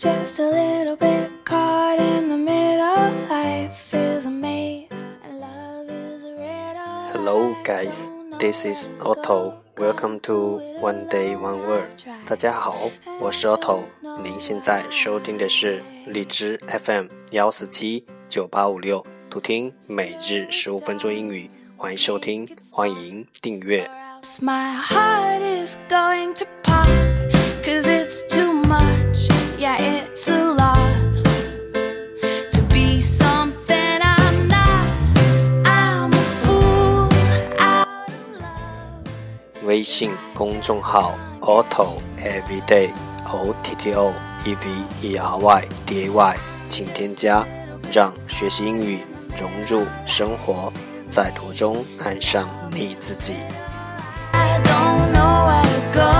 just a little bit caught in the middle. Life is a maze and love is a riddle. Hello guys, this is Otto. Welcome to One Day One Word. 大家好，我是 Otto。您现在收听的是荔枝 FM 幺四七九八五六，图听每日十五分钟英语。欢迎收听，欢迎订阅。My heart is going to 微信公众号 auto Everyday O T T O E V E R Y D A Y，请添加，让学习英语融入生活，在途中爱上你自己。Don't know where to go,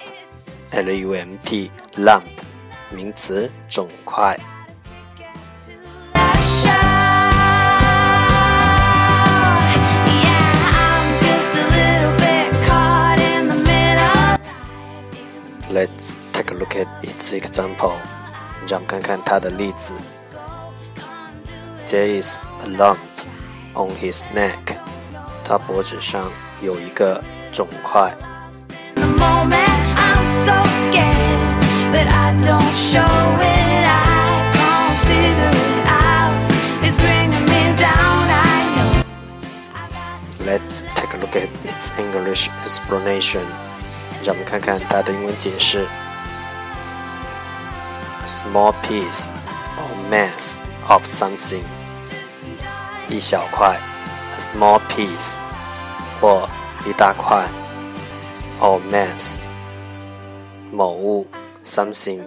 L-U-M-P, lump, 名词肿块。Let's take a look at its example. 让我们看看它的例子。There is a lump on his neck. 他脖子上有一个肿块。but I don't show it. I can't figure it out. It's bringing me down. I know. Let's take a look at its English explanation. 让我们看看它的英文解释。A small piece or mass of something. 一小块，a small piece，或一大块，or mass，某物 ，something，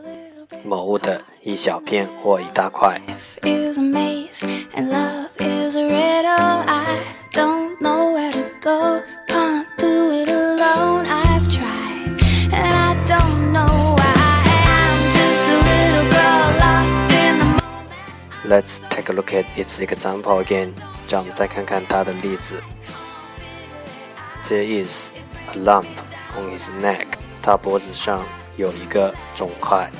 某物的一小片或一大块。 Life is a maze and love is a riddle. I don't know where to go, can't do it alone. I've tried and I don't know why. I'm just a little girl lost in the moment. Let's take a look at its example again. 让我们再看看它的例子。There is a lump on his neck. 他脖子上 有一个肿块。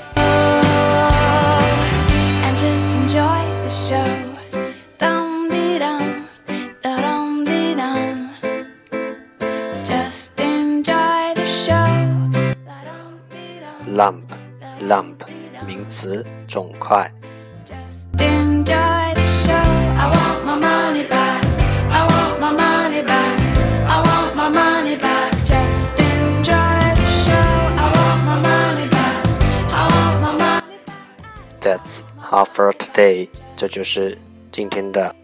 and just enjoy the show. Dum dee dum, da dum dee dum. Just enjoy the show. Da dum dee dum. Lump, lump, 名词，肿块。That's all for today. 这就是今天的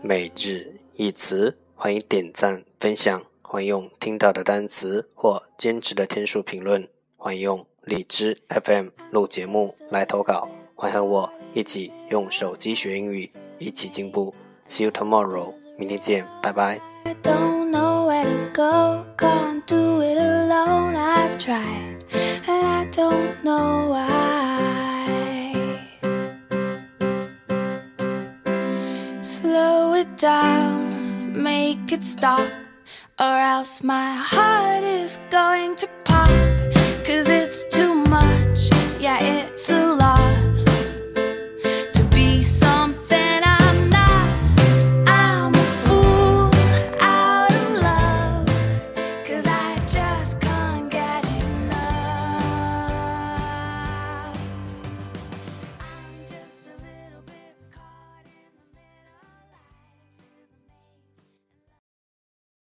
每日一词。欢迎点赞、分享，欢迎用听到的单词或坚持的天数评论，欢迎用荔枝 FM 录节目来投稿，欢迎和我一起用手机学英语，一起进步。See you tomorrow，明天见，拜拜。Don't know where to go, can't do it alone. I've tried, Slow it down, make it stop, or else my heart is going to pop. Cause it's too much, yeah, it's a